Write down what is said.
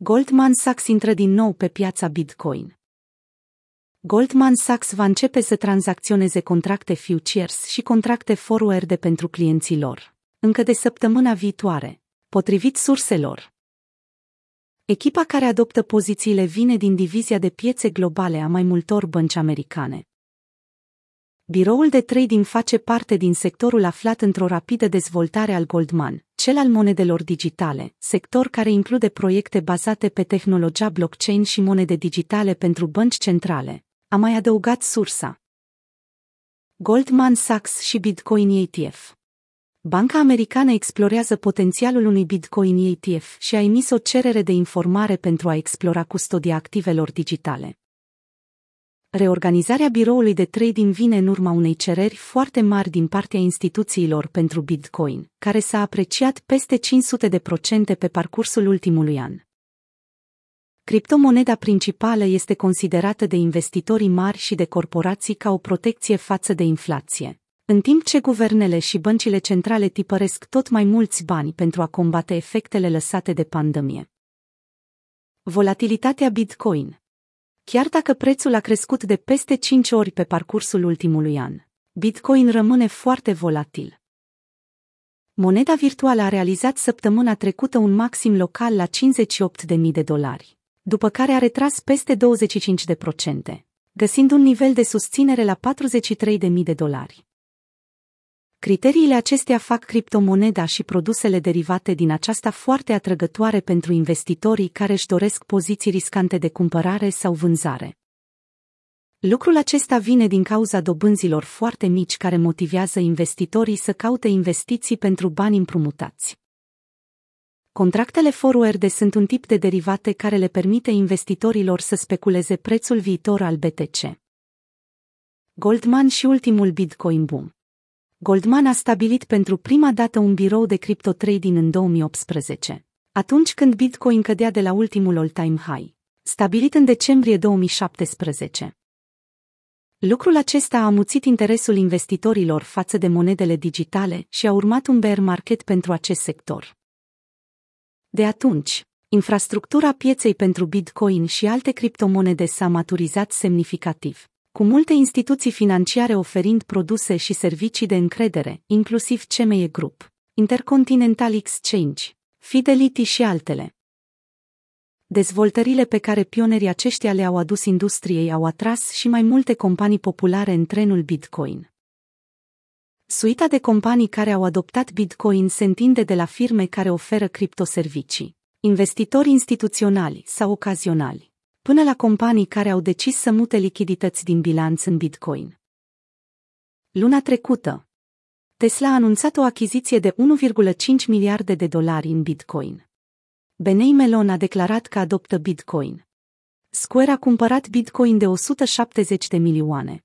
Goldman Sachs intră din nou pe piața Bitcoin. Goldman Sachs va începe să tranzacționeze contracte futures și contracte forward pentru clienții lor, încă de săptămâna viitoare, potrivit surselor. Echipa care adoptă pozițiile vine din divizia de piețe globale a mai multor bănci americane. Biroul de trading face parte din sectorul aflat într-o rapidă dezvoltare al Goldman, cel al monedelor digitale, sector care include proiecte bazate pe tehnologia blockchain și monede digitale pentru bănci centrale. A mai adăugat sursa. Goldman Sachs și Bitcoin ETF. Banca americană explorează potențialul unui Bitcoin ETF și a emis o cerere de informare pentru a explora custodia activelor digitale. Reorganizarea biroului de trading vine în urma unei cereri foarte mari din partea instituțiilor pentru Bitcoin, care s-a apreciat peste 500 de procente pe parcursul ultimului an. Criptomoneda principală este considerată de investitorii mari și de corporații ca o protecție față de inflație, în timp ce guvernele și băncile centrale tipăresc tot mai mulți bani pentru a combate efectele lăsate de pandemie. Volatilitatea Bitcoin Chiar dacă prețul a crescut de peste 5 ori pe parcursul ultimului an, Bitcoin rămâne foarte volatil. Moneda virtuală a realizat săptămâna trecută un maxim local la 58.000 de dolari, după care a retras peste 25%, găsind un nivel de susținere la 43.000 de dolari. Criteriile acestea fac criptomoneda și produsele derivate din aceasta foarte atrăgătoare pentru investitorii care își doresc poziții riscante de cumpărare sau vânzare. Lucrul acesta vine din cauza dobânzilor foarte mici care motivează investitorii să caute investiții pentru bani împrumutați. Contractele forward sunt un tip de derivate care le permite investitorilor să speculeze prețul viitor al BTC. Goldman și ultimul Bitcoin boom. Goldman a stabilit pentru prima dată un birou de trading în 2018, atunci când Bitcoin cădea de la ultimul all-time high, stabilit în decembrie 2017. Lucrul acesta a amuțit interesul investitorilor față de monedele digitale și a urmat un bear market pentru acest sector. De atunci, infrastructura pieței pentru Bitcoin și alte criptomonede s-a maturizat semnificativ cu multe instituții financiare oferind produse și servicii de încredere, inclusiv CME Group, Intercontinental Exchange, Fidelity și altele. Dezvoltările pe care pionerii aceștia le-au adus industriei au atras și mai multe companii populare în trenul Bitcoin. Suita de companii care au adoptat Bitcoin se întinde de la firme care oferă criptoservicii, investitori instituționali sau ocazionali până la companii care au decis să mute lichidități din bilanț în Bitcoin. Luna trecută, Tesla a anunțat o achiziție de 1,5 miliarde de dolari în Bitcoin. Benei Melon a declarat că adoptă Bitcoin. Square a cumpărat Bitcoin de 170 de milioane.